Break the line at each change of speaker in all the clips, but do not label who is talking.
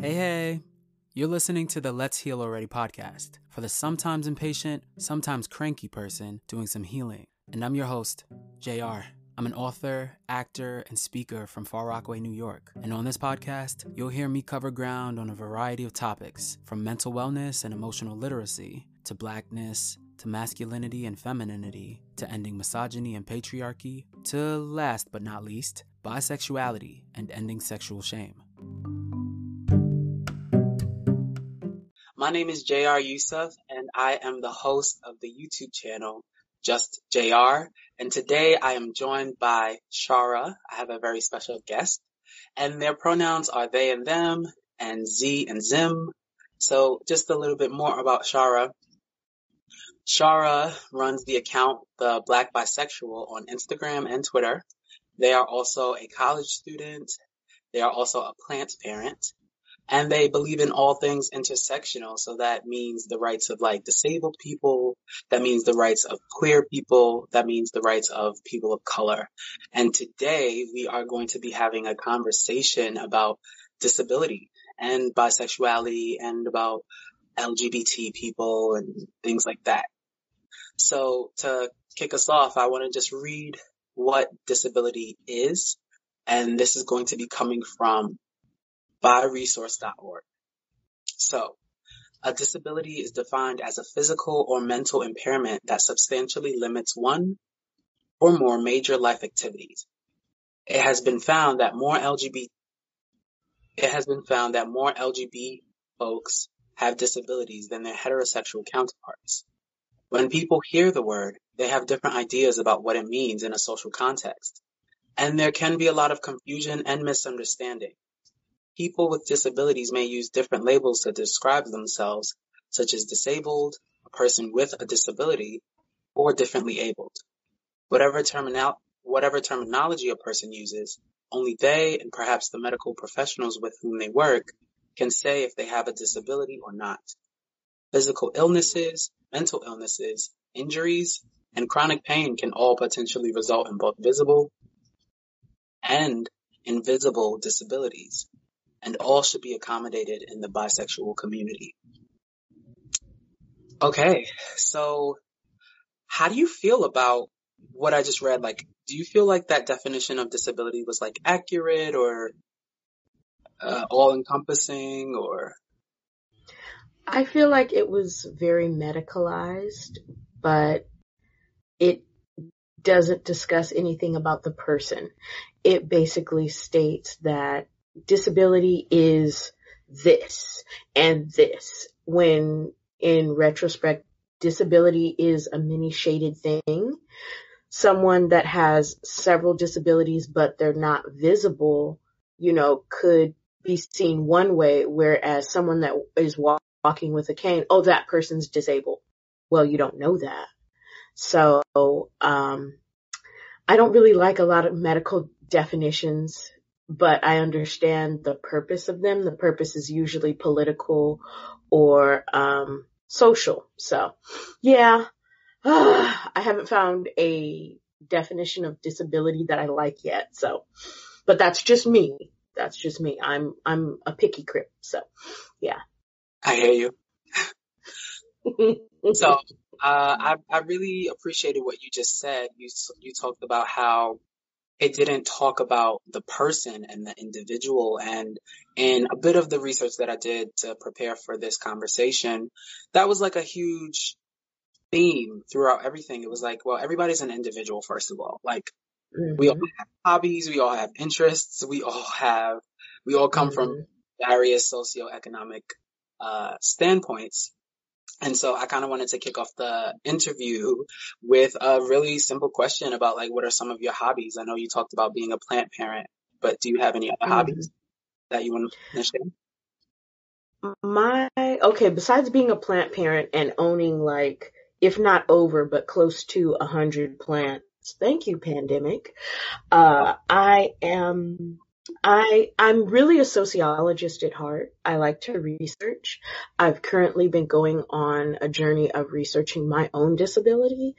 Hey, hey. You're listening to the Let's Heal Already podcast for the sometimes impatient, sometimes cranky person doing some healing. And I'm your host, JR. I'm an author, actor, and speaker from Far Rockaway, New York. And on this podcast, you'll hear me cover ground on a variety of topics from mental wellness and emotional literacy to blackness to masculinity and femininity to ending misogyny and patriarchy to last but not least, bisexuality and ending sexual shame. My name is JR Yussuf, and I am the host of the YouTube channel Just JR. And today I am joined by Chara. I have a very special guest, and their pronouns are they and them, and xe and xim. So just a little bit more about Chara. Chara runs the account The Black Bisexual on Instagram and Twitter. They are also a college student. They are also a plant parent and they believe in all things intersectional. So that means the rights of like disabled people. That means the rights of queer people. That means the rights of people of color. And today we are going to be having a conversation about disability and bisexuality and about LGBT people and things like that. So to kick us off, I want to just read what disability is. And this is going to be coming from biresource.org. So, a disability is defined as a physical or mental impairment that substantially limits one or more major life activities. It has been found that more LGBT it has been found that more LGBT folks have disabilities than their heterosexual counterparts. When people hear the word, they have different ideas about what it means in a social context. And there can be a lot of confusion and misunderstanding. People with disabilities may use different labels to describe themselves, such as disabled, a person with a disability, or differently abled. Whatever, terminal, whatever terminology a person uses, only they and perhaps the medical professionals with whom they work can say if they have a disability or not. Physical illnesses, mental illnesses, injuries, and chronic pain can all potentially result in both visible and invisible disabilities and all should be accommodated in the bisexual community. Okay, so how do you feel about what I just read? Like, do you feel like that definition of disability was like accurate or uh, all encompassing or?
I feel like it was very medicalized, but it doesn't discuss anything about the person. It basically states that disability is this and this. When in retrospect disability is a many shaded thing. Someone that has several disabilities but they're not visible you know could be seen one way whereas someone that is walking with a cane oh that person's disabled. Well you don't know that. So um I don't really like a lot of medical definitions but I understand the purpose of them. The purpose is usually political or um, social. So, yeah, uh, I haven't found a definition of disability that I like yet. So, but that's just me. That's just me. I'm I'm a picky crip. So, yeah.
I hear you. so, uh, I I really appreciated what you just said. You you talked about how it didn't talk about the person and the individual. And in a bit of the research that I did to prepare for this conversation, that was like a huge theme throughout everything. It was like, well, everybody's an individual, first of all. Like, mm-hmm. we all have hobbies, we all have interests, we all have, we all come mm-hmm. from various socioeconomic uh, standpoints. And so I kind of wanted to kick off the interview with a really simple question about like, what are some of your hobbies? I know you talked about being a plant parent, but do you have any other mm-hmm. hobbies that you want to share?
My, okay, besides being a plant parent and owning like, if not over, but close to a hundred plants, thank you, pandemic. Uh, I am I, I'm really a sociologist at heart. I like to research. I've currently been going on a journey of researching my own disability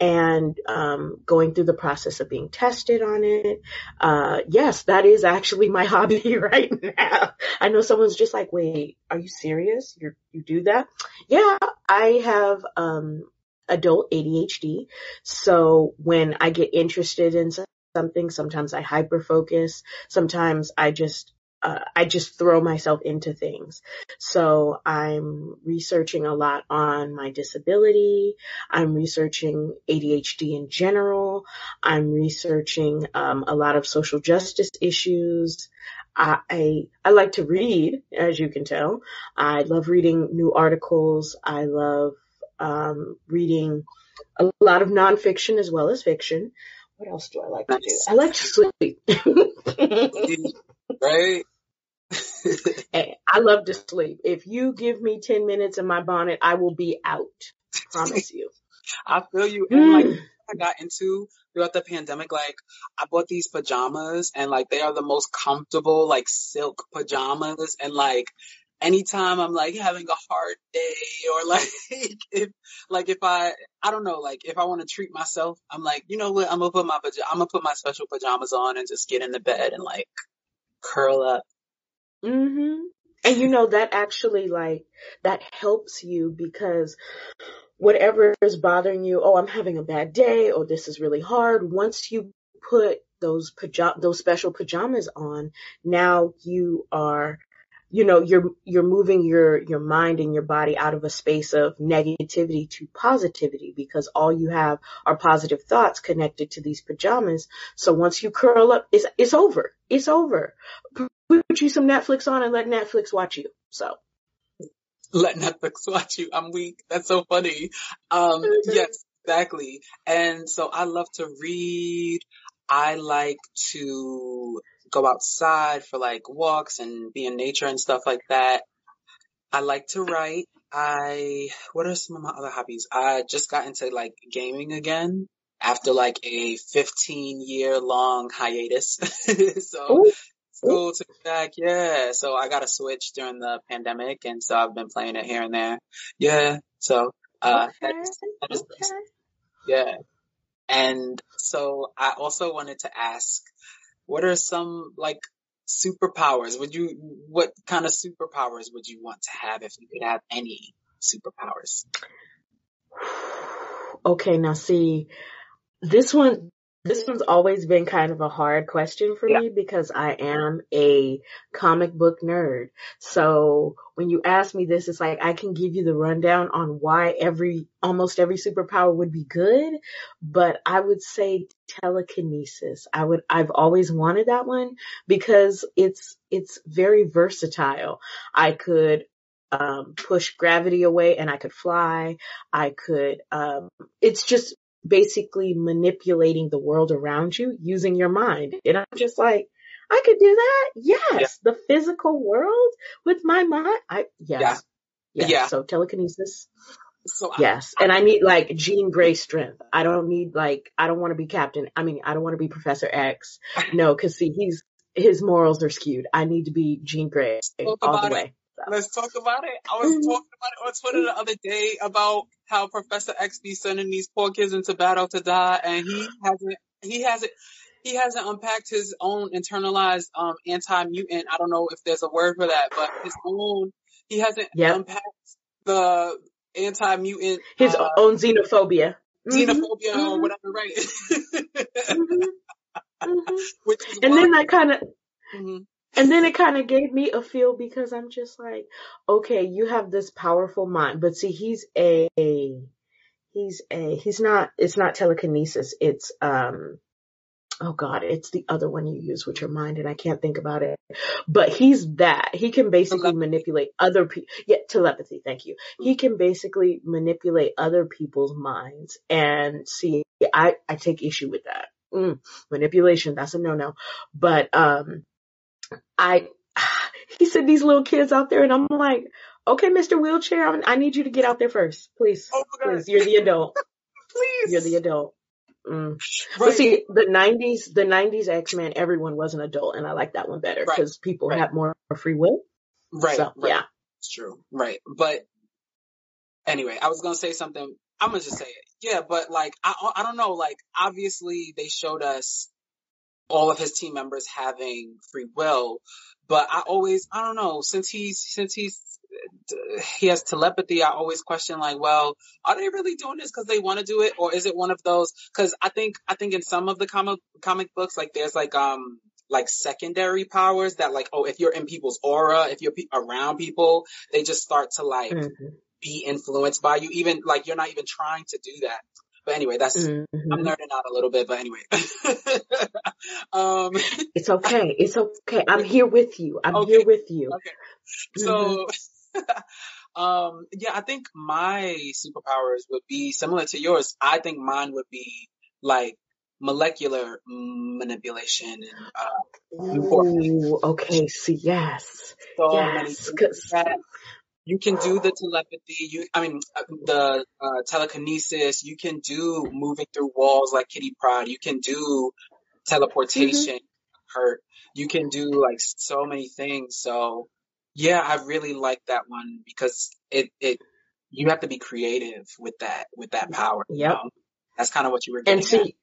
and um, going through the process of being tested on it. Uh, yes, that is actually my hobby right now. I know someone's just like, wait, are you serious? You you do that? Yeah, I have um, adult ADHD. So when I get interested in something, sometimes I hyper focus. Sometimes I just uh, I just throw myself into things. So I'm researching a lot on my disability. I'm researching ADHD in general. I'm researching um, a lot of social justice issues. I, I, I like to read, as you can tell. I love reading new articles. I love um, reading a lot of nonfiction as well as fiction. What else do I like to do? I like to sleep.
right?
hey, I love to sleep. If you give me 10 minutes in my bonnet, I will be out. Promise you.
I feel you. And like, mm. I got into throughout the pandemic, like, I bought these pajamas and like, they are the most comfortable, like, silk pajamas. And like, anytime I'm like having a hard day or like if like if I I don't know like if I want to treat myself I'm like you know what I'm gonna put my I'm gonna put my special pajamas on and just get in the bed and like curl up
Mhm. And you know that actually like that helps you because whatever is bothering you, oh, I'm having a bad day, or this is really hard. Once you put those pajama, those special pajamas on, now you are, you know, you're, you're moving your, your mind and your body out of a space of negativity to positivity because all you have are positive thoughts connected to these pajamas. So once you curl up, it's, it's over. It's over put you some Netflix on and let Netflix watch you. So.
Let Netflix watch you. I'm weak. That's so funny. Um, yes, exactly. And so I love to read. I like to go outside for like walks and be in nature and stuff like that. I like to write. I, what are some of my other hobbies? I just got into like gaming again after like a 15 year long hiatus. so Ooh school to back. Yeah. So I got a Switch during the pandemic and so I've been playing it here and there. Yeah. So, uh, okay. that is, okay. yeah. And so I also wanted to ask, what are some like superpowers? Would you, what kind of superpowers would you want to have if you could have any superpowers?
Okay. Now see, this one, this one's always been kind of a hard question for yeah. me because I am a comic book nerd. So when you ask me this, it's like I can give you the rundown on why every, almost every superpower would be good, but I would say telekinesis. I would, I've always wanted that one because it's, it's very versatile. I could um, push gravity away and I could fly. I could, um, it's just basically manipulating the world around you using your mind. And I'm just like, I could do that. Yes. Yeah. The physical world with my mind. I, yes. Yeah. Yes. Yeah. So telekinesis. So yes. I, and I need like Jean Grey strength. I don't need like, I don't want to be Captain. I mean, I don't want to be Professor X. No, cause see, he's, his morals are skewed. I need to be Jean Grey all the way.
Let's talk about it. I was mm-hmm. talking about it on Twitter the other day about how Professor X be sending these poor kids into battle to die, and he hasn't. He hasn't. He hasn't unpacked his own internalized um, anti-mutant. I don't know if there's a word for that, but his own. He hasn't yep. unpacked the anti-mutant.
His uh, own xenophobia.
Xenophobia mm-hmm. or whatever, right? mm-hmm.
mm-hmm. and then that kind of. And then it kind of gave me a feel because I'm just like, okay, you have this powerful mind, but see, he's a, he's a, he's not, it's not telekinesis. It's, um, oh God, it's the other one you use with your mind and I can't think about it. But he's that. He can basically manipulate other people. Yeah, telepathy. Thank you. He can basically manipulate other people's minds and see, I, I take issue with that. Mm, manipulation. That's a no-no. But, um, I, he said these little kids out there and I'm like, okay, Mr. Wheelchair, I'm, i need you to get out there first. Please. Oh please. You're the adult.
please.
You're the adult. Mm. Right. But see, the '90s, the '90s X-Men, everyone was an adult, and I like that one better because right. people right. had more free will.
Right.
So,
right.
Yeah.
It's true. Right. But anyway, I was gonna say something. I'm gonna just say it. Yeah, but like I I don't know, like obviously they showed us all of his team members having free will, but I always I don't know, since he's since he's he has telepathy, I always question like, well, are they really doing this because they want to do it, or is it one of those? Because I think I think in some of the comic comic books, like there's like um like secondary powers that like oh if you're in people's aura, if you're pe- around people, they just start to like
Mm-hmm.
be influenced by you, even like you're not even trying to do that. But anyway, that's I'm
Mm-hmm.
nerding out a little bit, but anyway. um,
It's okay. It's okay. I'm here with you. I'm
Okay.
here with you.
okay. So, um, yeah, I think my superpowers would be similar to yours. I think mine would be like molecular manipulation and uh,
Ooh, okay. See, yes.
so many
Yes.
Things
'Cause-
that you can do the telepathy. You, I mean, uh, the uh, telekinesis. You can do moving through walls like Kitty Pryde. You can do teleportation. Hurt. You can do like so many things. So yeah, I really like that one because it it you have to be creative with that with that power. you know? That's kind of what you were getting
And see.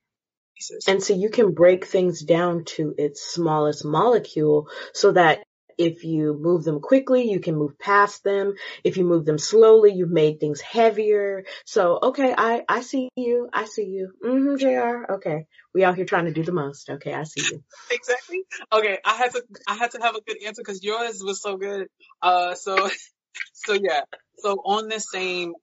And so you can break things down to its smallest molecule so that if you move them quickly, you can move past them. If you move them slowly, you've made things heavier. So, okay, I, I see you. I see you. Mm-hmm, JR. Okay. We out here trying to do the most. Okay, I see you.
exactly. Okay, I had to I had to have a good answer because yours was so good. Uh, so so yeah. So on the same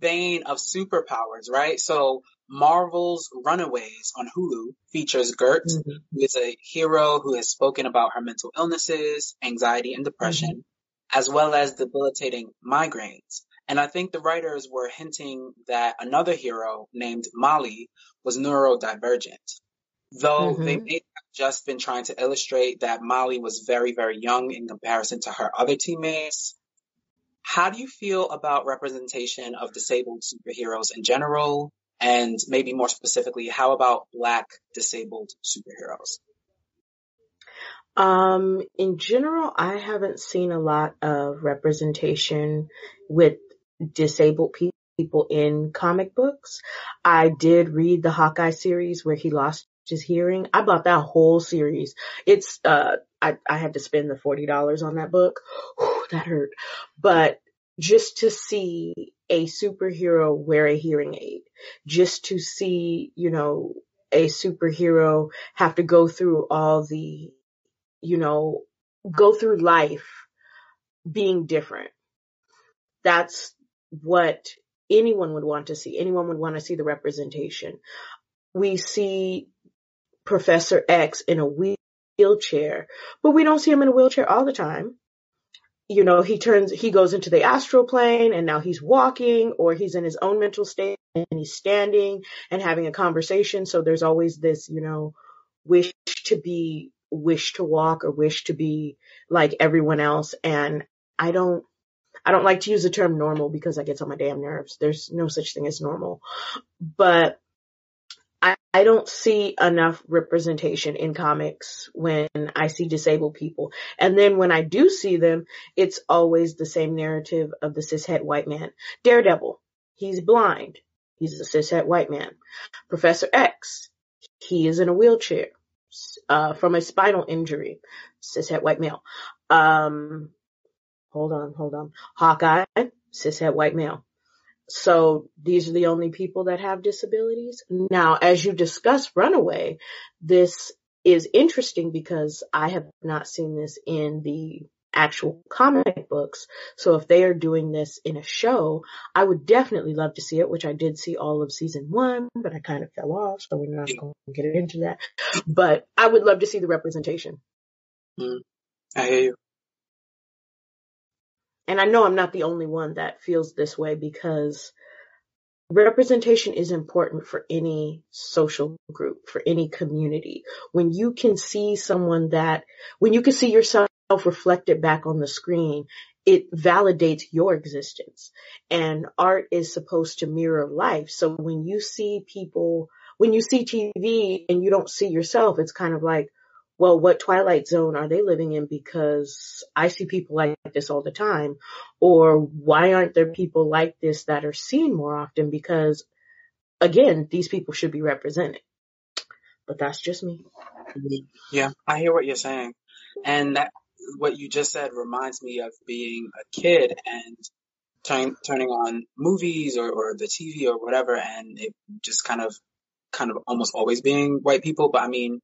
vein of superpowers, right? So Marvel's Runaways on Hulu features Gert,
Mhm.
who is a hero who has spoken about her mental illnesses, anxiety, and depression, as well as debilitating migraines. And I think the writers were hinting that another hero named Molly was neurodivergent. Though they
Mhm.
may have just been trying to illustrate that Molly was very, very young in comparison to her other teammates. How do you feel about representation of disabled superheroes in general? And maybe more specifically, how about black disabled superheroes?
Um, in general, I haven't seen a lot of representation with disabled pe- people in comic books. I did read the Hawkeye series where he lost his hearing. I bought that whole series. It's, uh, I, I had to spend the $40 on that book. Whew, that hurt. But just to see a superhero wear a hearing aid, just to see, you know, a superhero have to go through all the you know, go through life being different. That's what anyone would want to see. Anyone would want to see the representation. We see Professor X in a wheelchair, but we don't see him in a wheelchair all the time. You know, he turns, he goes into the astral plane and now he's walking or he's in his own mental state and he's standing and having a conversation. So there's always this, you know, wish to be wish to walk or wish to be like everyone else. And I don't, I don't like to use the term normal because that gets on my damn nerves. There's no such thing as normal, but I, don't see enough representation in comics when I see disabled people. And then when I do see them, it's always the same narrative of the cishet white man. Daredevil, he's blind. He's a cishet white man. Professor X, he is in a wheelchair uh, from a spinal injury, cishet white male. Um, hold on, hold on. Hawkeye, cishet white male. So these are the only people that have disabilities. Now, as you discuss Runaway, this is interesting because I have not seen this in the actual comic books. So if they are doing this in a show, I would definitely love to see it, which I did see all of season one, but I kind of fell off, so we're not going to get into that. But I would love to see the representation. Mm.
I hear you.
And I know I'm not the only one that feels this way because representation is important for any social group, for any community. When you can see someone that, when you can see yourself reflected back on the screen, it validates your existence. And art is supposed to mirror life. So when you see people, when you see TV and you don't see yourself, it's kind of like, well, what twilight zone are they living in? Because I see people like this all the time. Or why aren't there people like this that are seen more often? Because again, these people should be represented. But that's just me.
Yeah, I hear what you're saying. And that what you just said reminds me of being a kid and turning turning on movies or, or the TV or whatever and it just kind of kind of almost always being white people. But I mean,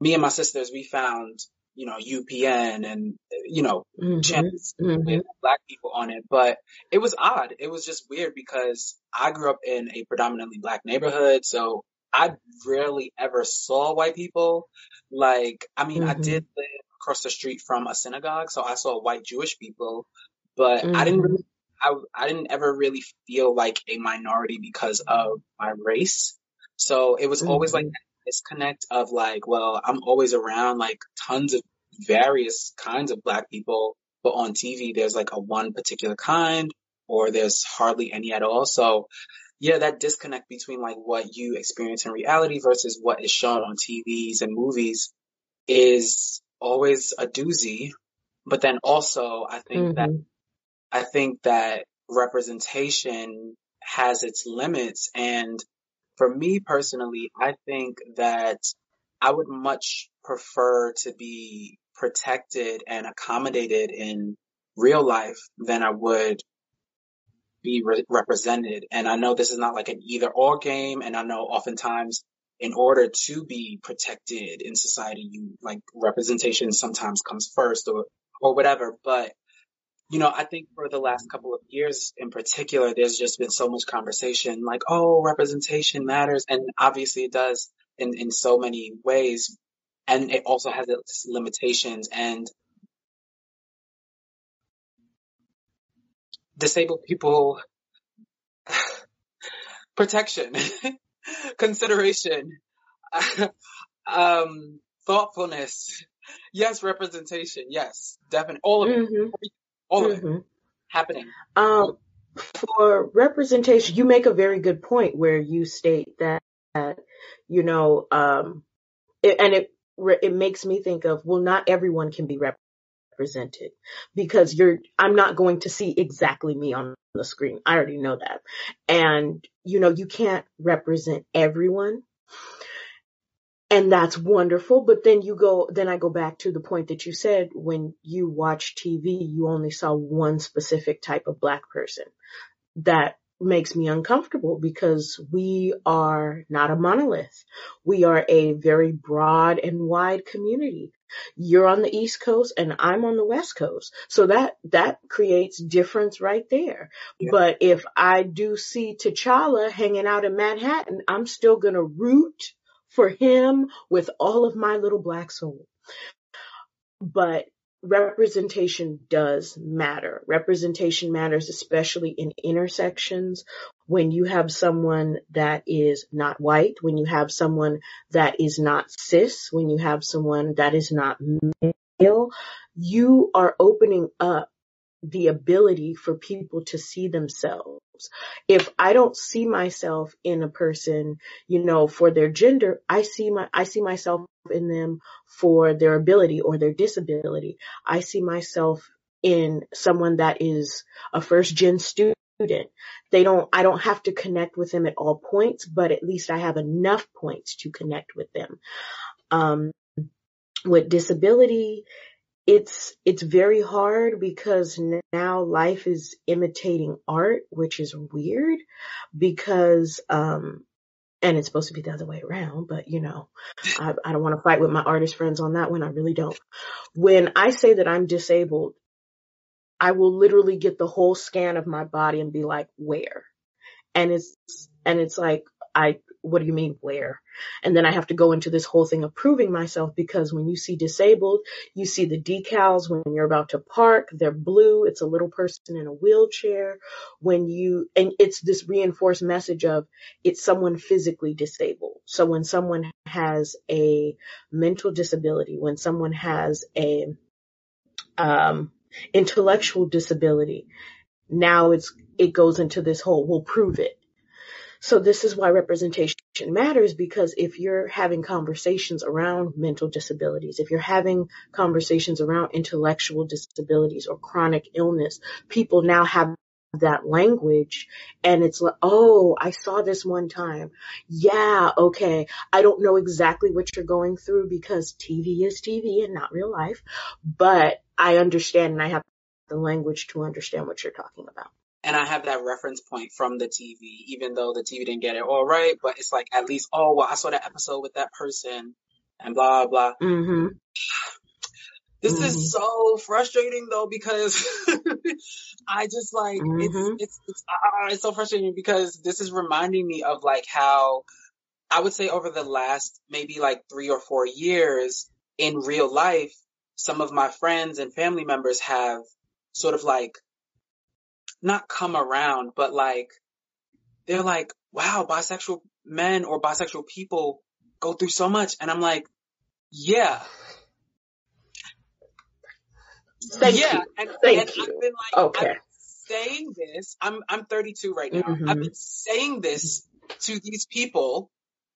me and my sisters, we found, you know, UPN and, you know,
Mhm,
channels
mhm.
with black people on it. But it was odd. It was just weird because I grew up in a predominantly black neighborhood. So I rarely ever saw white people. Like, I mean, I
Mhm.
did live across the street from a synagogue. So I saw white Jewish people, but I didn't really, I, I didn't ever really feel like a minority because of my race. So it was always like
Mhm.
that disconnect of like, well, I'm always around like tons of various kinds of black people, but on TV there's like a one particular kind or there's hardly any at all. So yeah, that disconnect between like what you experience in reality versus what is shown on TVs and movies is always a doozy. But then also I think that
Mhm.
I think that representation has its limits. And for me personally, I think that I would much prefer to be protected and accommodated in real life than I would be re- represented. And I know this is not like an either or game. And I know oftentimes in order to be protected in society, you like representation sometimes comes first or, or whatever. But you know, I think for the last couple of years in particular, there's just been so much conversation like, oh, representation matters. And obviously it does in, in so many ways. And it also has its limitations and disabled people protection, consideration, um, thoughtfulness. Yes, representation. Yes, definitely. All of it.
Mhm.
Of it
Mhm.
happening.
Um, for representation, you make a very good point where you state that, that you know, um, it, and it it makes me think of well, not everyone can be represented because you're. I'm not going to see exactly me on the screen. I already know that, and you know, you can't represent everyone. And that's wonderful. But then you go, then I go back to the point that you said when you watch TV, you only saw one specific type of black person. That makes me uncomfortable because we are not a monolith. We are a very broad and wide community. You're on the East Coast and I'm on the West Coast. So that, that creates difference right there.
Yeah.
But if I do see T'Challa hanging out in Manhattan, I'm still going to root for him with all of my little black soul. But representation does matter. Representation matters, especially in intersections when you have someone that is not white, when you have someone that is not cis, when you have someone that is not male, you are opening up the ability for people to see themselves. If I don't see myself in a person, you know, for their gender, I see my, I see myself in them for their ability or their disability. I see myself in someone that is a first gen student. They don't, I don't have to connect with them at all points, but at least I have enough points to connect with them. Um, with disability, it's it's very hard because now life is imitating art, which is weird because um and it's supposed to be the other way around, but you know, I, I don't want to fight with my artist friends on that one. I really don't. When I say that I'm disabled, I will literally get the whole scan of my body and be like, where? And it's, and it's like, I, what do you mean where? And then I have to go into this whole thing of proving myself because when you see disabled, you see the decals when you're about to park, they're blue. It's a little person in a wheelchair. When you, and it's this reinforced message of it's someone physically disabled. So when someone has a mental disability, when someone has a, um, intellectual disability, now it's, it goes into this whole, we'll prove it. So this is why representation matters because if you're having conversations around mental disabilities, if you're having conversations around intellectual disabilities or chronic illness, people now have that language and it's like, oh, I saw this one time. Yeah, okay. I don't know exactly what you're going through because TV is TV and not real life, but I understand and I have the language to understand what you're talking about.
And I have that reference point from the TV, even though the TV didn't get it all right, but it's like at least, oh, well, I saw that episode with that person and blah, blah.
Mm-hmm.
This mm-hmm. is so frustrating though because I just like mm-hmm. it's it's it's, uh, it's so frustrating because this is reminding me of like how I would say over the last maybe like three or four years in real life, some of my friends and family members have sort of like not come around, but like they're like, wow, bisexual men or bisexual people go through so much. And I'm like, yeah,
Thank yeah, you.
And,
Thank
and
you.
I've been like,
okay.
Saying this. I'm I'm 32 right now.
Mm-hmm.
I've been saying this to these people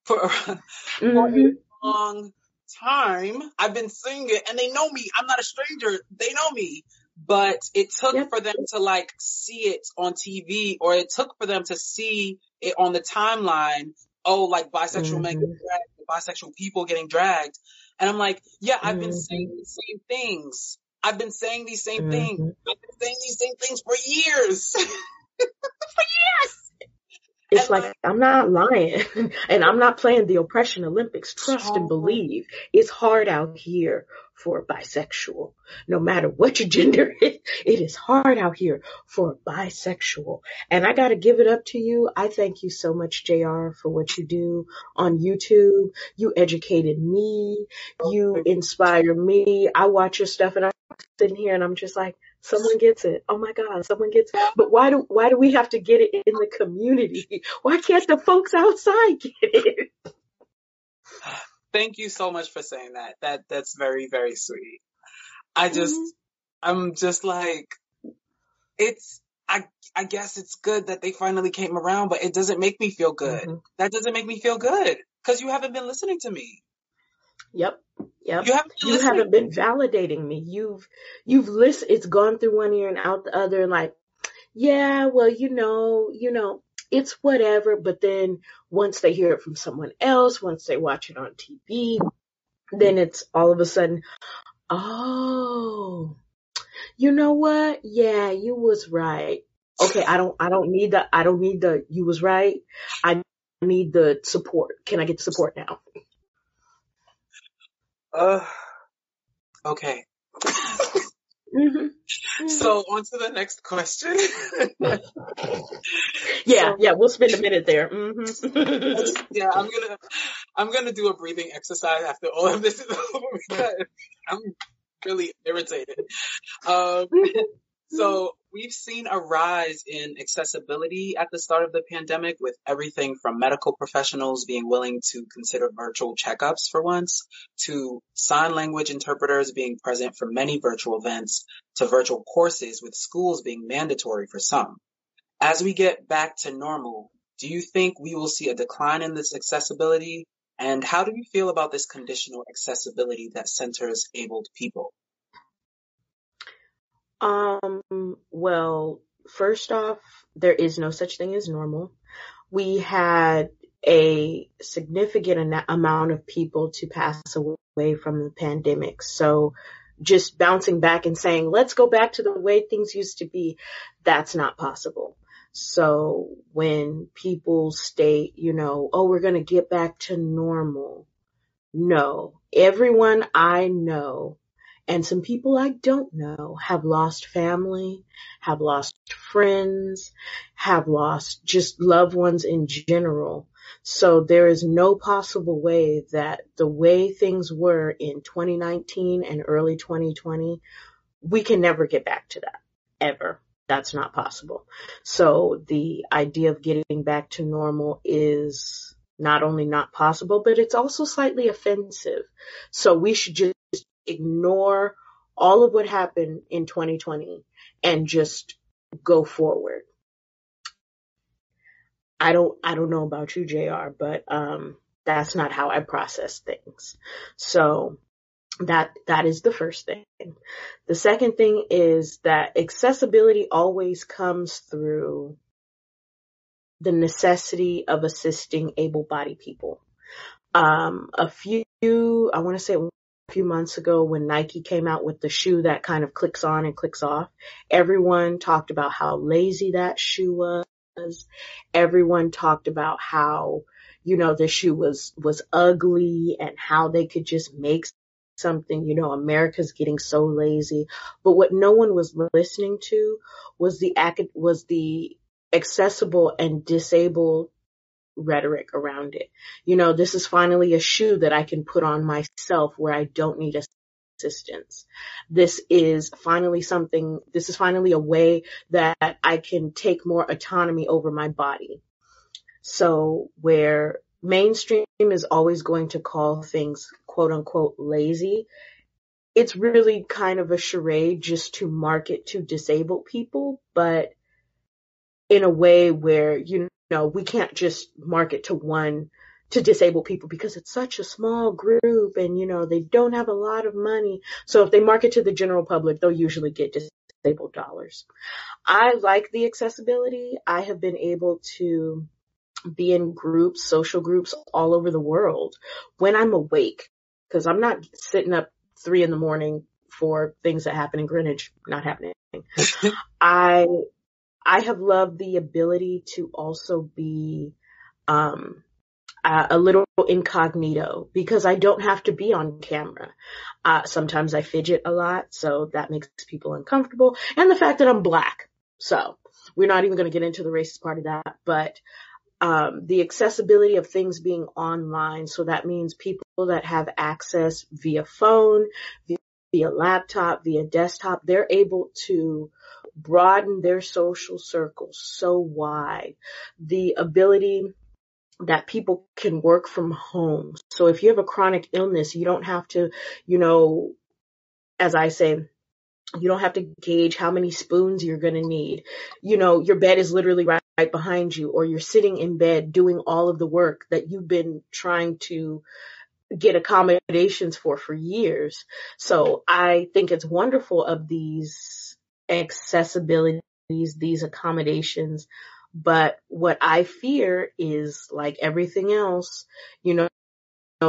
for,
mm-hmm.
for a long time. I've been saying it, and they know me. I'm not a stranger. They know me. But it took yep. for them to like see it on TV, or it took for them to see it on the timeline. Oh, like bisexual mm-hmm. men getting dragged, bisexual people getting dragged. And I'm like, yeah, I've been saying
Mm-hmm.
the same things I've been saying these same
Mhm.
things. I've been saying these same things for years. for years.
It's like, I'm not lying and I'm not playing the oppression Olympics. Trust and believe. It's hard out here for a bisexual. No matter what your gender is, it is hard out here for a bisexual. And I gotta give it up to you. I thank you so much, JR, for what you do on YouTube. You educated me. You inspire me. I watch your stuff and I'm sitting here and I'm just like, someone gets it. Oh my God, someone gets it. But why do, why do we have to get it in the community? Why can't the folks outside get it?
Thank you so much for saying that. That that's very very sweet. I just I'm just like it's I I guess it's good that they finally came around, but it doesn't make me feel good.
Mhm.
That doesn't make me feel good because you haven't been listening to me.
Yep. Yep.
You haven't been
You haven't been validating me. You've, you've listened, it's gone through one ear and out the other and like, yeah, well, you know, you know, it's whatever. But then once they hear it from someone else, once they watch it on TV, then it's all of a sudden, oh, you know what? Yeah, you was right. Okay, I don't, I don't need the, I don't need the, you was right. I need the support. Can I get the support now?
Uh, okay.
hmm
So on to the next question.
Yeah,
So-
yeah, we'll spend a minute there. hmm
yeah, I'm gonna I'm gonna do a breathing exercise after all of this is over because I'm really irritated. Um, so we've seen a rise in accessibility at the start of the pandemic with everything from medical professionals being willing to consider virtual checkups for once to sign language interpreters being present for many virtual events to virtual courses with schools being mandatory for some. As we get back to normal, do you think we will see a decline in this accessibility? And how do you feel about this conditional accessibility that centers abled people?
Um, well, first off, there is no such thing as normal. We had a significant amount of people to pass away from the pandemic. So just bouncing back and saying, let's go back to the way things used to be, that's not possible. So when people state, you know, oh, we're going to get back to normal. No, everyone I know and some people I don't know have lost family, have lost friends, have lost just loved ones in general. So there is no possible way that the way things were in 2019 and early 2020, we can never get back to that ever. That's not possible. So the idea of getting back to normal is not only not possible, but it's also slightly offensive. So we should just ignore all of what happened in 2020 and just go forward. I don't, I don't know about you, JR, but, um, that's not how I process things. So That, that is the first thing. The second thing is that accessibility always comes through the necessity of assisting able-bodied people. Um, a few, I want to say a few months ago when Nike came out with the shoe that kind of clicks on and clicks off, everyone talked about how lazy that shoe was. Everyone talked about how, you know, the shoe was, was ugly and how they could just make something, you know, America's getting so lazy. But what no one was listening to was the was the accessible and disabled rhetoric around it. You know, this is finally a shoe that I can put on myself where I don't need assistance. This is finally something, this is finally a way that I can take more autonomy over my body. So where mainstream is always going to call things quote unquote lazy, it's really kind of a charade just to market to disabled people, but in a way where, you know, we can't just market to one, to disabled people because it's such a small group and, you know, they don't have a lot of money. So if they market to the general public, they'll usually get disabled dollars. I like the accessibility. I have been able to be in groups, social groups all over the world when I'm awake because I'm not sitting up three in the morning for things that happen in Greenwich not happening. I I have loved the ability to also be um, a little incognito because I don't have to be on camera. Uh, sometimes I fidget a lot, so that makes people uncomfortable. And the fact that I'm black. So we're not even going to get into the racist part of that, but um, the accessibility of things being online. So that means people that have access via phone, via, via laptop, via desktop, they're able to broaden their social circles so wide. The ability that people can work from home. So if you have a chronic illness, you don't have to, you know, as I say, you don't have to gauge how many spoons you're going to need. You know, your bed is literally right, right behind you or you're sitting in bed doing all of the work that you've been trying to get accommodations for for years. So I think it's wonderful of these accessibilities, these accommodations. But what I fear is like everything else, you know,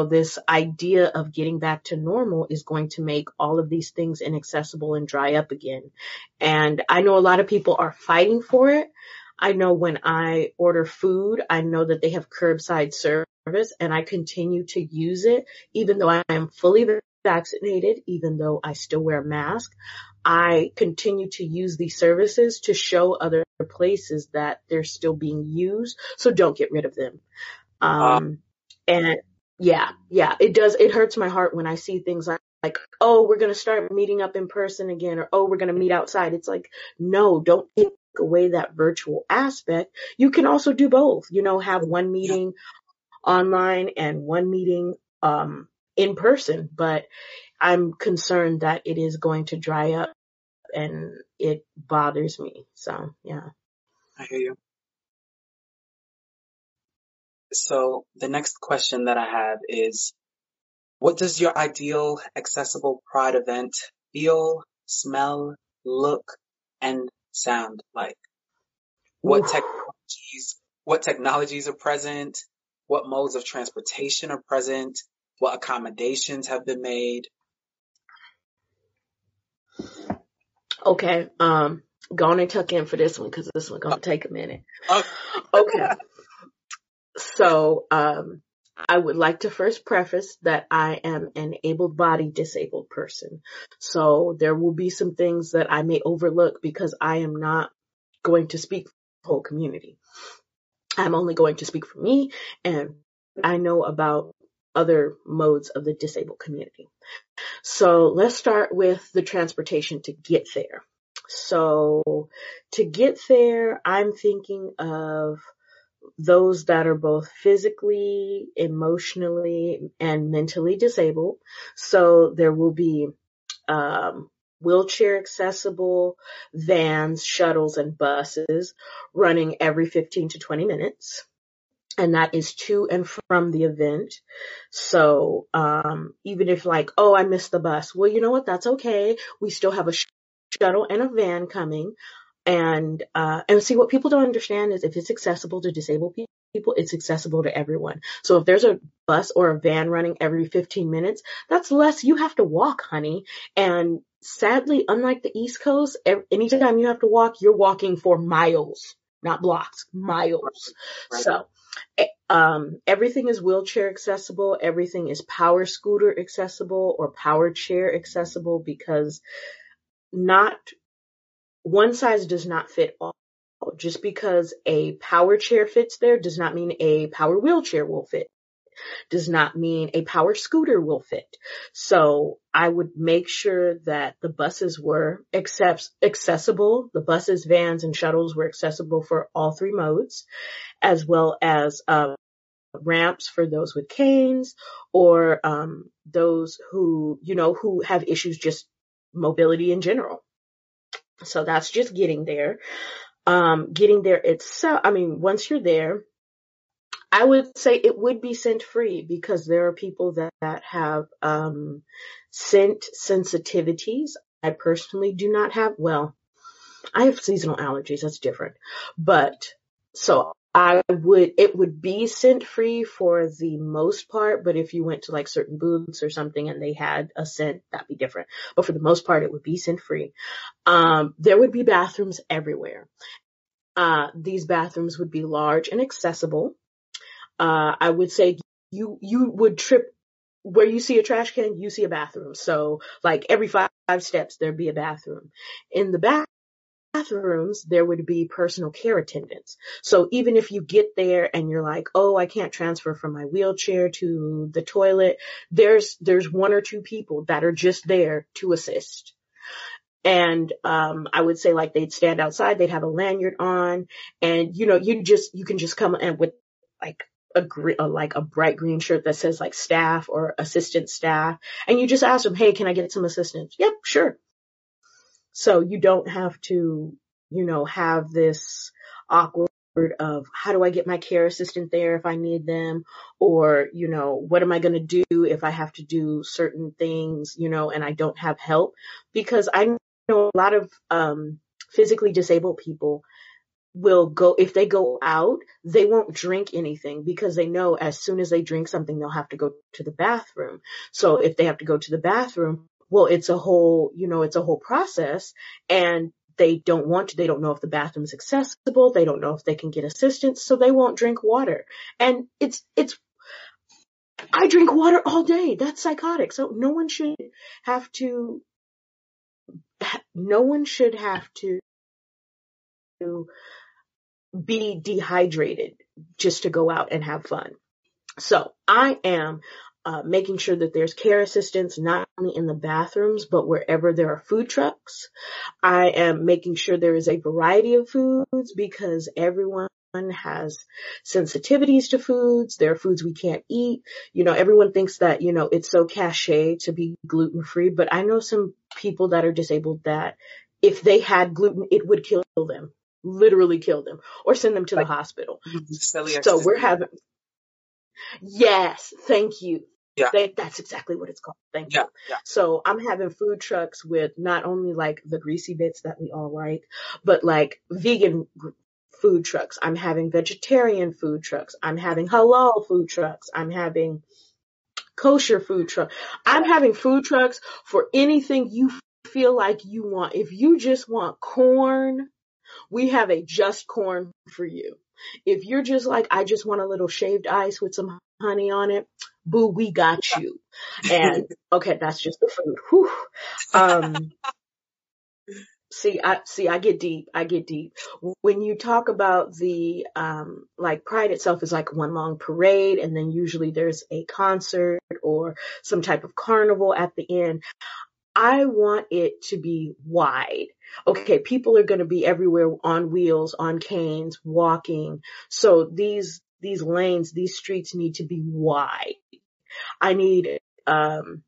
this idea of getting back to normal is going to make all of these things inaccessible and dry up again. And I know a lot of people are fighting for it. I know when I order food, I know that they have curbside service and I continue to use it even though I am fully vaccinated, even though I still wear a mask. I continue to use these services to show other places that they're still being used. So don't get rid of them. Um, and yeah, yeah, it does. It hurts my heart when I see things like, like, oh, we're going to start meeting up in person again or, oh, we're going to meet outside. It's like, no, don't take away that virtual aspect. You can also do both, you know, have one meeting online and one meeting, um, in person, but I'm concerned that it is going to dry up and it bothers me. So yeah.
I hear you. So the next question that I have is, what does your ideal accessible pride event feel, smell, look, and sound like? What technologies, what technologies are present? What modes of transportation are present? What accommodations have been made?
Okay, um, go on and tuck in for this one because this one gonna take a minute. Okay. So, um, I would like to first preface that I am an able-bodied disabled person. So there will be some things that I may overlook because I am not going to speak for the whole community. I'm only going to speak for me and I know about other modes of the disabled community. So let's start with the transportation to get there. So to get there, I'm thinking of those that are both physically, emotionally, and mentally disabled. So there will be um, wheelchair accessible vans, shuttles, and buses running every 15 to 20 minutes. And that is to and from the event. So, um, even if like, oh, I missed the bus, well, you know what? That's okay. We still have a shuttle and a van coming. And, uh, and see what people don't understand is if it's accessible to disabled people, it's accessible to everyone. So if there's a bus or a van running every 15 minutes, that's less you have to walk, honey. And sadly, unlike the East Coast, anytime you have to walk, you're walking for miles, not blocks, miles. Right. So, um, everything is wheelchair accessible. Everything is power scooter accessible or power chair accessible because not one size does not fit all. Just because a power chair fits there does not mean a power wheelchair will fit. Does not mean a power scooter will fit. So I would make sure that the buses were accept, accessible. The buses, vans, and shuttles were accessible for all three modes, as well as uh, ramps for those with canes or um, those who you know who have issues just mobility in general. So that's just getting there. Um, getting there itself, I mean, once you're there, I would say it would be scent free because there are people that, that have, um, scent sensitivities. I personally do not have, well, I have seasonal allergies. That's different, but so I would, it would be scent free for the most part, but if you went to like certain booths or something and they had a scent, that'd be different. But for the most part, it would be scent free. Um, there would be bathrooms everywhere. Uh, these bathrooms would be large and accessible. Uh, I would say you, you would trip where you see a trash can, you see a bathroom. So like every five, five steps, there'd be a bathroom. In the back, bathrooms, there would be personal care attendants. So even if you get there and you're like, oh, I can't transfer from my wheelchair to the toilet, there's, there's one or two people that are just there to assist. And, um, I would say like they'd stand outside, they'd have a lanyard on and, you know, you just, you can just come and with like a green, like a bright green shirt that says like staff or assistant staff and you just ask them, Hey, can I get some assistance? Yep, sure. So you don't have to, you know, have this awkward of how do I get my care assistant there if I need them or, you know, what am I going to do if I have to do certain things, you know, and I don't have help because I know a lot of, um, physically disabled people will go, if they go out, they won't drink anything because they know as soon as they drink something, they'll have to go to the bathroom. So if they have to go to the bathroom, well, it's a whole, you know, it's a whole process and they don't want to, they don't know if the bathroom is accessible. They don't know if they can get assistance. So they won't drink water. And it's, it's, I drink water all day. That's psychotic. So no one should have to, no one should have to be dehydrated just to go out and have fun. So I am uh, making sure that there's care assistance not only in the bathrooms but wherever there are food trucks. I am making sure there is a variety of foods because everyone has sensitivities to foods. There are foods we can't eat. You know, everyone thinks that, you know, it's so cliche to be gluten free, but I know some people that are disabled that if they had gluten, it would kill them, literally kill them or send them to like, the hospital. So we're having, Yes, thank you.
Yeah.
They, that's exactly what it's called. Thank
yeah.
you.
Yeah.
So I'm having food trucks with not only like the greasy bits that we all like, but like vegan food trucks. I'm having vegetarian food trucks. I'm having halal food trucks. I'm having kosher food truck. I'm having food trucks for anything you feel like you want. If you just want corn, we have a just corn for you. If you're just like, I just want a little shaved ice with some honey on it, boo, we got you. And okay, that's just the food. Whew. Um, see, I see, I get deep. I get deep. When you talk about the um, like Pride itself is like one long parade, and then usually there's a concert or some type of carnival at the end. I want it to be wide. Okay, people are going to be everywhere on wheels, on canes, walking. So these these lanes, these streets need to be wide. I need um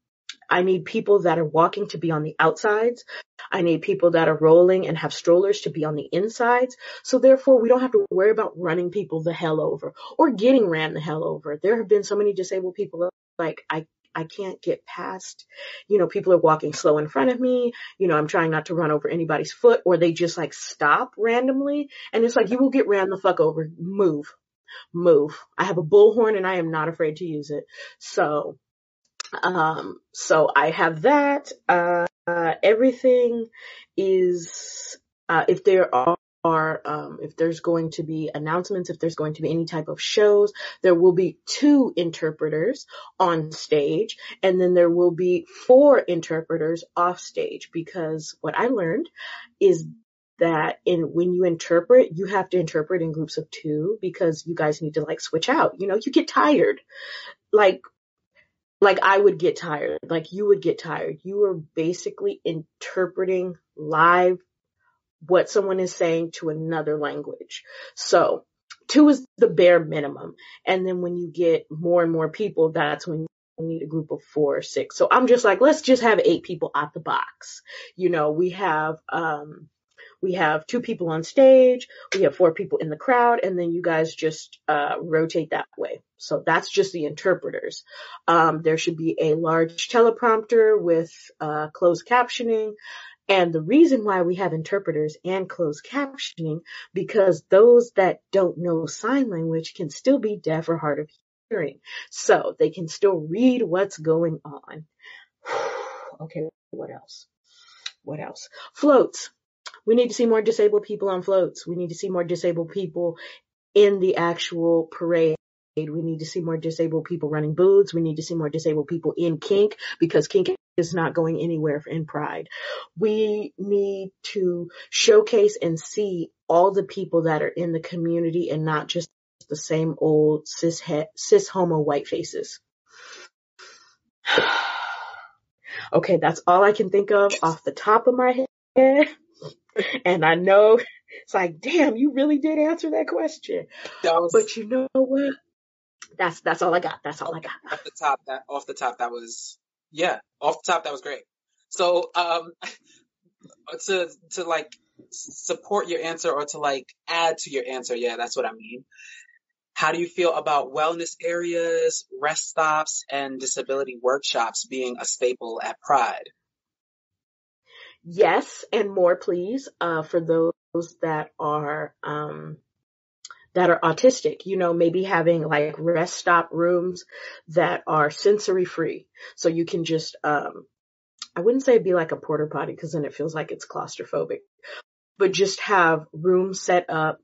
I need people that are walking to be on the outsides. I need people that are rolling and have strollers to be on the insides. So therefore we don't have to worry about running people the hell over or getting ran the hell over. There have been so many disabled people like I I can't get past, you know, people are walking slow in front of me. You know, I'm trying not to run over anybody's foot or they just like stop randomly. And it's like, you will get ran the fuck over. Move, move. I have a bullhorn and I am not afraid to use it. So, um, so I have that. Uh, uh everything is, uh, if there are are um, if there's going to be announcements, if there's going to be any type of shows, there will be two interpreters on stage, and then there will be four interpreters off stage. Because what I learned is that in when you interpret, you have to interpret in groups of two because you guys need to like switch out. You know, you get tired. Like like I would get tired, like you would get tired. You are basically interpreting live what someone is saying to another language. So two is the bare minimum. And then when you get more and more people, that's when you need a group of four or six. So I'm just like, let's just have eight people out the box. You know, we have, um, we have two people on stage, we have four people in the crowd, and then you guys just uh, rotate that way. So that's just the interpreters. Um, there should be a large teleprompter with uh, closed captioning, and the reason why we have interpreters and closed captioning, because those that don't know sign language can still be deaf or hard of hearing. So they can still read what's going on. okay, what else? What else? Floats. We need to see more disabled people on floats. We need to see more disabled people in the actual parade. We need to see more disabled people running booths. We need to see more disabled people in kink because kink is not going anywhere in Pride. We need to showcase and see all the people that are in the community and not just the same old cis, cis homo white faces. okay, that's all I can think of off the top of my head. and I know it's like, damn, you really did answer that question. That was, but you know what? That's that's all I got. That's all I got.
Off the top, that off the top, that was yeah, off the top, that was great. So, um, to, to like support your answer or to like add to your answer, yeah, that's what I mean. How do you feel about wellness areas, rest stops, and disability workshops being a staple at Pride?
Yes, and more, please, uh, for those that are, um, that are autistic, you know, maybe having like rest stop rooms that are sensory free. So you can just, um, I wouldn't say be like a porta potty because then it feels like it's claustrophobic, but just have rooms set up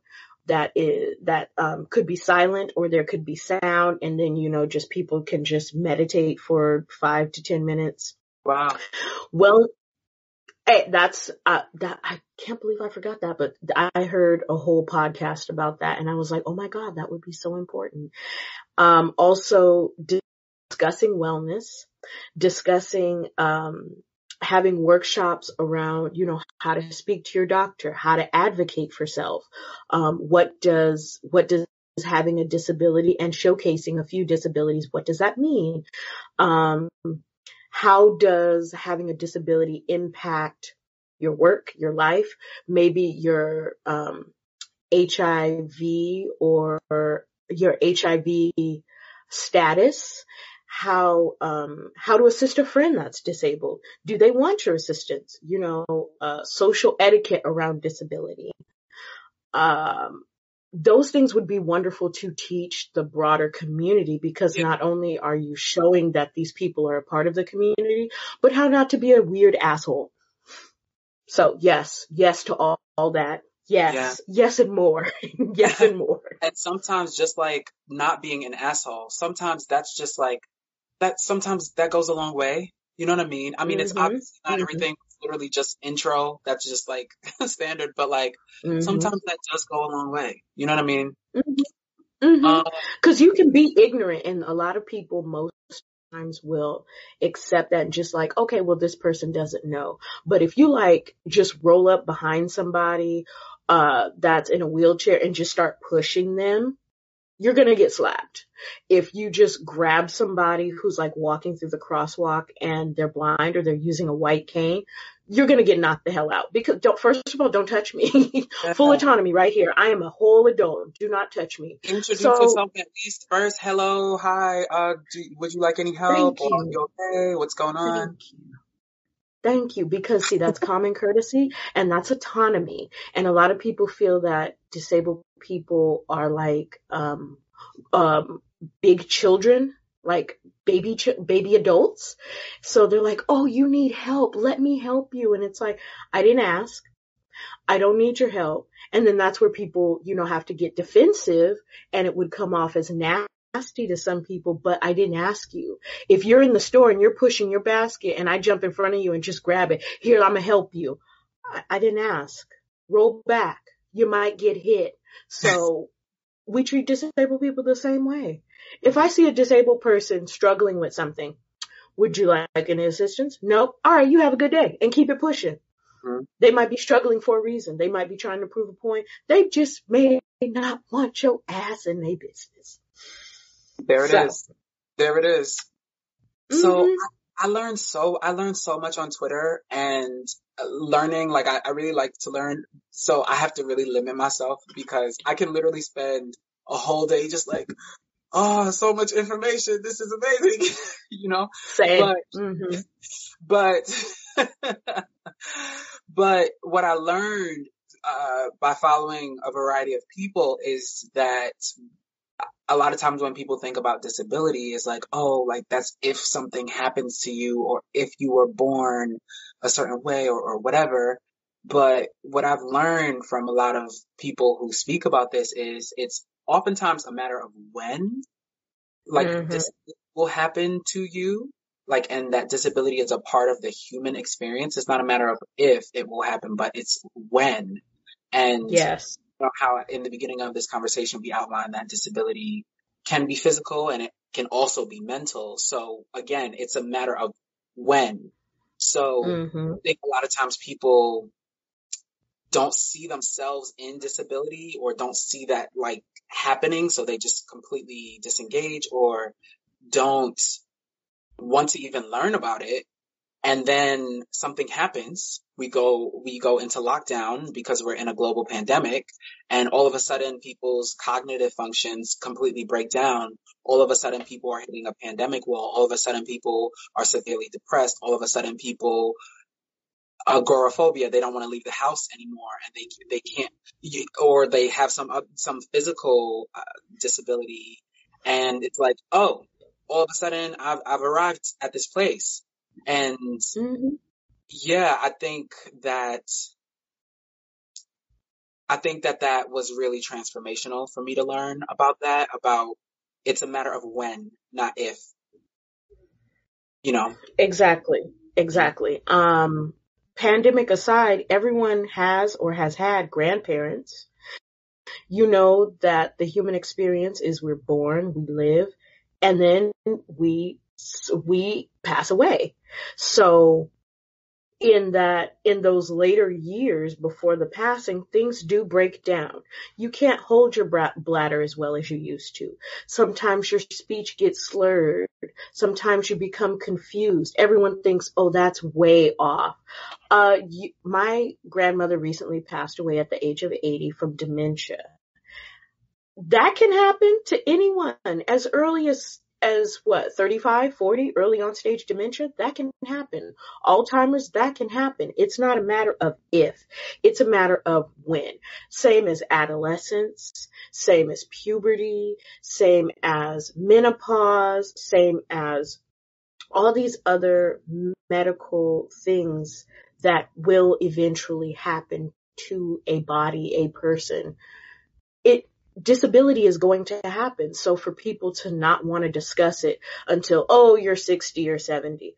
that is, that, um, could be silent or there could be sound and then, you know, just people can just meditate for five to 10 minutes.
Wow.
Well, Hey, that's uh, that. I can't believe I forgot that, but I heard a whole podcast about that, and I was like, oh my god, that would be so important. Um, also discussing wellness, discussing um, having workshops around, you know, how to speak to your doctor, how to advocate for self. Um, what does what does having a disability and showcasing a few disabilities? What does that mean? Um, how does having a disability impact your work, your life, maybe your um, HIV or your HIV status, how um, how to assist a friend that's disabled. Do they want your assistance? You know, uh, social etiquette around disability. Um, those things would be wonderful to teach the broader community because not only are you showing that these people are a part of the community, but how not to be a weird asshole. So yes, yes to all, all that. Yes, yeah. yes and more. yes and more.
And sometimes just like not being an asshole, sometimes that's just like that sometimes that goes a long way. You know what I mean? I mean, mm-hmm. it's obviously not mm-hmm. everything literally just intro. That's just like standard, but like mm-hmm. sometimes that does go a long way. You know what I mean?
Mm-hmm. Mm-hmm. Um, Cause you can be ignorant and a lot of people most times will accept that and just like, okay, well, this person doesn't know. But if you like just roll up behind somebody, uh, that's in a wheelchair and just start pushing them, you're gonna get slapped. If you just grab somebody who's like walking through the crosswalk and they're blind or they're using a white cane, you're gonna get knocked the hell out. Because don't, first of all, don't touch me. Full autonomy right here. I am a whole adult. Do not touch me.
Introduce so, yourself at least first. Hello, hi. Uh, do, would you like any help?
You.
you okay? What's going on?
Thank you. Thank you. Because see, that's common courtesy and that's autonomy. And a lot of people feel that disabled people are like, um, um, big children, like baby, ch- baby adults. So they're like, Oh, you need help. Let me help you. And it's like, I didn't ask. I don't need your help. And then that's where people, you know, have to get defensive and it would come off as nasty nasty to some people, but I didn't ask you. If you're in the store and you're pushing your basket and I jump in front of you and just grab it, here, I'm gonna help you. I, I didn't ask. Roll back. You might get hit. So we treat disabled people the same way. If I see a disabled person struggling with something, would you like any assistance? No. All right, you have a good day and keep it pushing. Mm-hmm. They might be struggling for a reason. They might be trying to prove a point. They just may not want your ass in their business.
There it so. is. There it is. So mm-hmm. I, I, learned so, I learned so much on Twitter and learning, like I, I really like to learn. So I have to really limit myself because I can literally spend a whole day just like, oh, so much information. This is amazing. you know?
Same.
But, mm-hmm. but, but what I learned, uh, by following a variety of people is that a lot of times when people think about disability, it's like, oh, like that's if something happens to you or if you were born a certain way or, or whatever. But what I've learned from a lot of people who speak about this is it's oftentimes a matter of when, like mm-hmm. this will happen to you. Like, and that disability is a part of the human experience. It's not a matter of if it will happen, but it's when. And
yes
how in the beginning of this conversation we outlined that disability can be physical and it can also be mental. So again, it's a matter of when. So mm-hmm. I think a lot of times people don't see themselves in disability or don't see that like happening. So they just completely disengage or don't want to even learn about it and then something happens. We go, we go into lockdown because we're in a global pandemic and all of a sudden people's cognitive functions completely break down. All of a sudden people are hitting a pandemic wall. All of a sudden people are severely depressed. All of a sudden people agoraphobia. They don't want to leave the house anymore, and they they can't, or they have some some physical uh, disability, and it's like, oh, all of a sudden I've I've arrived at this place, and mm-hmm. yeah, I think that I think that that was really transformational for me to learn about that, about it's a matter of when, not if. You know?
Exactly. Exactly. Um, pandemic aside, everyone has or has had grandparents. You know that the human experience is we're born, we live, and then we we pass away. So in that, in those later years before the passing, things do break down. You can't hold your bladder as well as you used to. Sometimes your speech gets slurred. Sometimes you become confused. Everyone thinks, oh, that's way off. Uh, you, my grandmother recently passed away at the age of 80 from dementia. That can happen to anyone as early as as what 35 40 early on stage dementia? That can happen. Alzheimer's? That can happen. It's not a matter of if. It's a matter of when. Same as adolescence same as puberty same as menopause same as all these other medical things that will eventually happen to a body a person disability is going to happen. So for people to not want to discuss it until, oh, you're 60 or 70.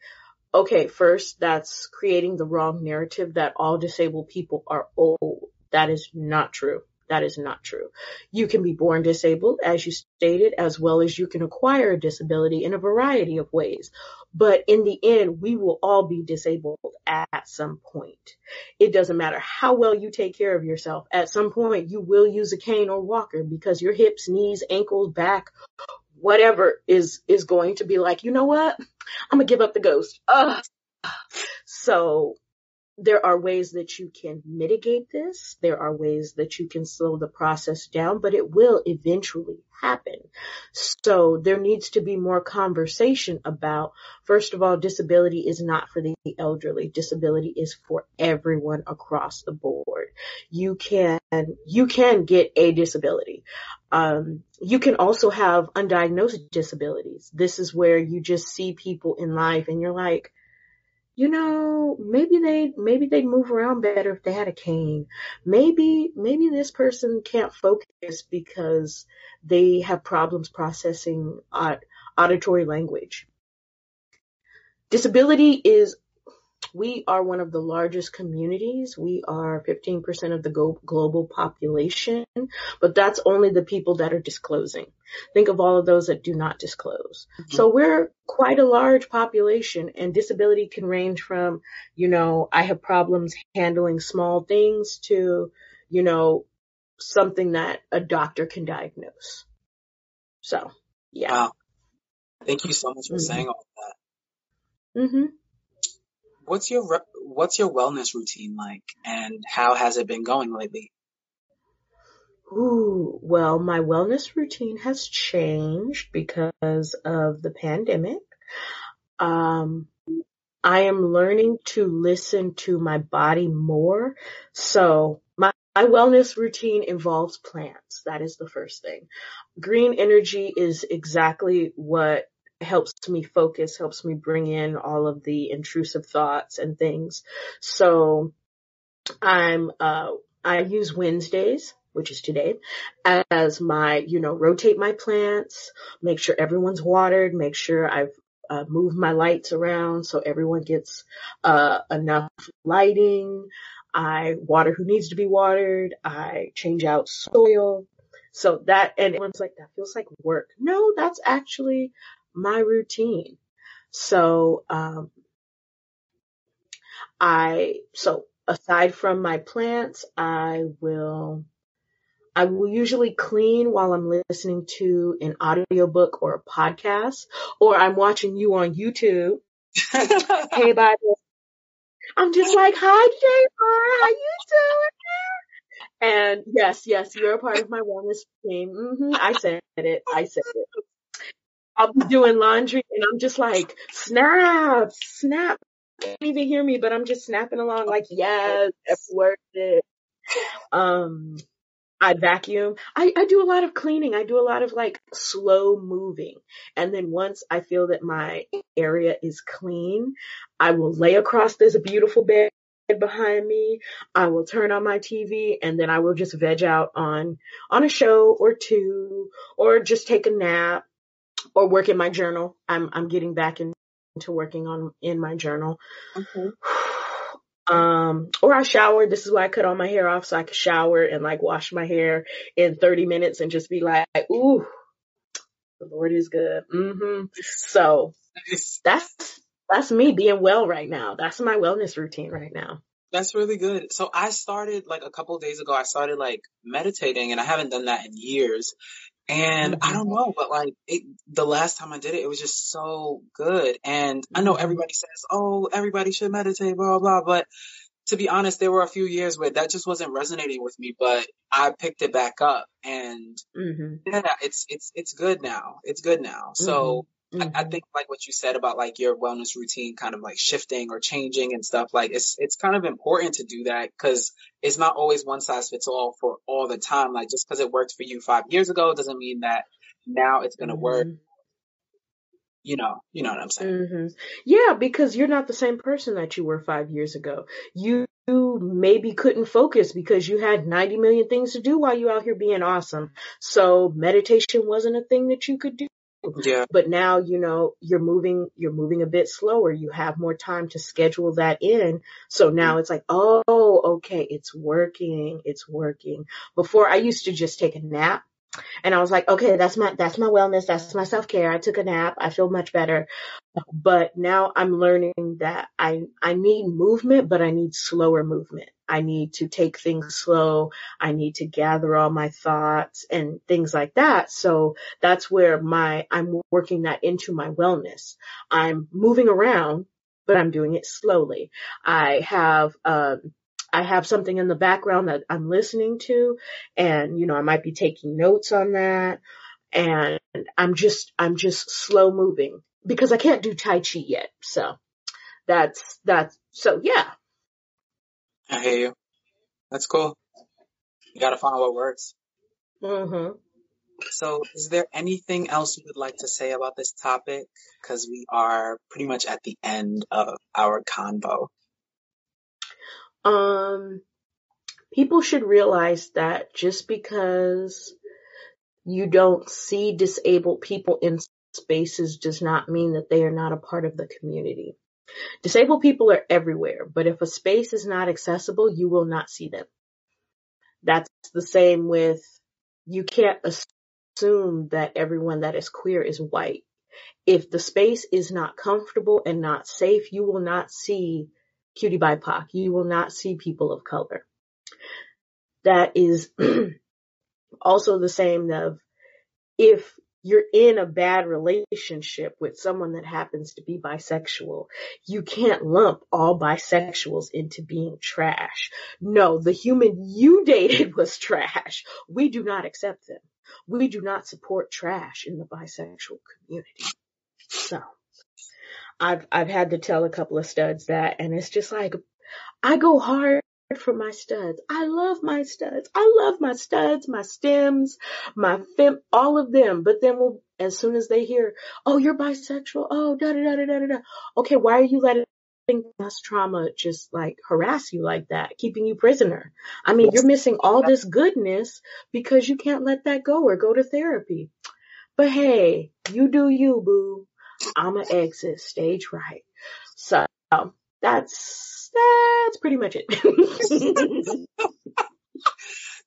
Okay, first, that's creating the wrong narrative that all disabled people are old. That is not true. That is not true. You can be born disabled, as you stated, as well as you can acquire a disability in a variety of ways. But in the end, we will all be disabled at some point. It doesn't matter how well you take care of yourself. At some point, you will use a cane or walker because your hips, knees, ankles, back, whatever is, is going to be like, you know what? I'm going to give up the ghost. Ugh. So there are ways that you can mitigate this. There are ways that you can slow the process down, but it will eventually happen. So there needs to be more conversation about, first of all, disability is not for the elderly. Disability is for everyone across the board. You can, you can get a disability. Um, you can also have undiagnosed disabilities. This is where you just see people in life and you're like, you know, maybe they maybe they'd move around better if they had a cane. Maybe maybe this person can't focus because they have problems processing auditory language. Disability is we are one of the largest communities. We are 15% of the global population, but that's only the people that are disclosing. Think of all of those that do not disclose. Mm-hmm. So we're quite a large population and disability can range from, you know, I have problems handling small things to, you know, something that a doctor can diagnose. So, yeah. Wow.
Thank you so much for mm-hmm. saying all that.
Mm-hmm.
What's your what's your wellness routine like, and how has it been going lately?
Ooh, well, my wellness routine has changed because of the pandemic. Um, I am learning to listen to my body more. So my, my wellness routine involves plants. That is the first thing. Green energy is exactly what helps me focus, helps me bring in all of the intrusive thoughts and things. So I'm, uh, I use Wednesdays, which is today, as my, you know, rotate my plants, make sure everyone's watered, make sure I've uh, moved my lights around so everyone gets uh, enough lighting. I water who needs to be watered. I change out soil. So that, and everyone's like, that feels like work. No, that's actually my routine. So, um, I, so aside from my plants, I will, I will usually clean while I'm listening to an audiobook or a podcast, or I'm watching you on YouTube. hey, Bible. I'm just like, hi, JR, how you doing? And yes, yes, you're a part of my wellness team. Mm-hmm, I said it. I said it. I'll be doing laundry and I'm just like, snap, snap. Can't even hear me, but I'm just snapping along like, yes, it's worth it. Um, I vacuum. I, I do a lot of cleaning. I do a lot of like slow moving. And then once I feel that my area is clean, I will lay across this beautiful bed behind me. I will turn on my TV and then I will just veg out on, on a show or two or just take a nap or work in my journal. I'm I'm getting back in, into working on in my journal. Okay. Um, or I shower. This is why I cut all my hair off so I could shower and like wash my hair in 30 minutes and just be like, ooh, the Lord is good. Mm-hmm. So that's that's me being well right now. That's my wellness routine right now.
That's really good. So I started like a couple days ago. I started like meditating, and I haven't done that in years. And mm-hmm. I don't know, but like it, the last time I did it, it was just so good. And I know mm-hmm. everybody says, "Oh, everybody should meditate," blah blah. But to be honest, there were a few years where that just wasn't resonating with me. But I picked it back up, and mm-hmm. yeah, it's it's it's good now. It's good now. So Mm-hmm. I, I, think like what you said about like your wellness routine kind of like shifting or changing and stuff like it's it's kind of important to do that because it's not always one size fits all for all the time like just because it worked for you five years ago doesn't mean that now it's going to mm-hmm. work you know you know what i'm saying
mm-hmm. yeah because you're not the same person that you were five years ago you maybe couldn't focus because you had 90 million things to do while you out here being awesome so meditation wasn't a thing that you could do
Yeah.
But now, you know, you're moving, you're moving a bit slower. You have more time to schedule that in. So now mm-hmm. it's like, oh, okay, it's working. It's working. Before I used to just take a nap and I was like, okay, that's my, that's my wellness. That's my self care. I took a nap. I feel much better. But now I'm learning that I, I need movement, but I need slower movement. I need to take things slow. I need to gather all my thoughts and things like that. So that's where my, I'm working that into my wellness. I'm moving around, but I'm doing it slowly. I have, um, I have something in the background that I'm listening to and, you know, I might be taking notes on that and I'm just, I'm just slow moving because I can't do Tai Chi yet. So that's, that's, so yeah.
I hear you. That's cool. You gotta find what works.
Mm-hmm.
So is there anything else you would like to say about this topic? Cause we are pretty much at the end of our convo.
Um, people should realize that just because you don't see disabled people in spaces does not mean that they are not a part of the community. Disabled people are everywhere, but if a space is not accessible, you will not see them. That's the same with, you can't assume that everyone that is queer is white. If the space is not comfortable and not safe, you will not see QTBIPOC. You will not see people of color. That is also the same of if you're in a bad relationship with someone that happens to be bisexual, you can't lump all bisexuals into being trash. No, the human you dated was trash. We do not accept them. We do not support trash in the bisexual community. So I've, I've had to tell a couple of studs that and it's just like, I go hard for my studs. I love my studs. I love my studs, my stems, my fem, all of them. But then we'll, as soon as they hear, oh, you're bisexual. Oh, da da da da da da. Okay, why are you letting past trauma just like harass you like that, keeping you prisoner? I mean, you're missing all this goodness because you can't let that go or go to therapy. But hey, you do you, boo. I'm an exit stage right. So that's that's pretty much it.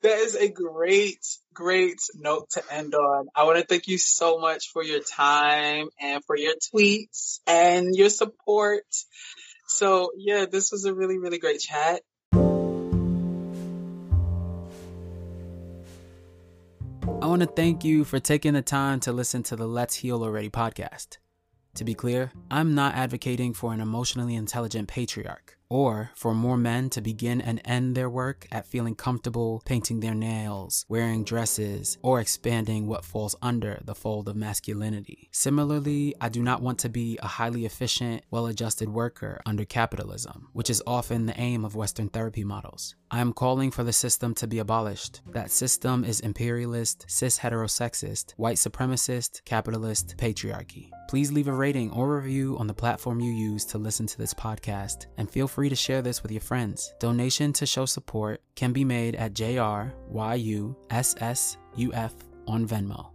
that is a great, great note to end on. I want to thank you so much for your time and for your tweets and your support. So yeah, this was a really, really great chat.
I want to thank you for taking the time to listen to the Let's Heal Already podcast. To be clear, I'm not advocating for an emotionally intelligent patriarch or for more men to begin and end their work at feeling comfortable painting their nails, wearing dresses, or expanding what falls under the fold of masculinity. Similarly, I do not want to be a highly efficient, well adjusted worker under capitalism, which is often the aim of Western therapy models. I am calling for the system to be abolished. That system is imperialist, cis heterosexist, white supremacist, capitalist, patriarchy. Please leave a rating or review on the platform you use to listen to this podcast, and feel free to share this with your friends. Donation to show support can be made at JRYUSSUF on Venmo.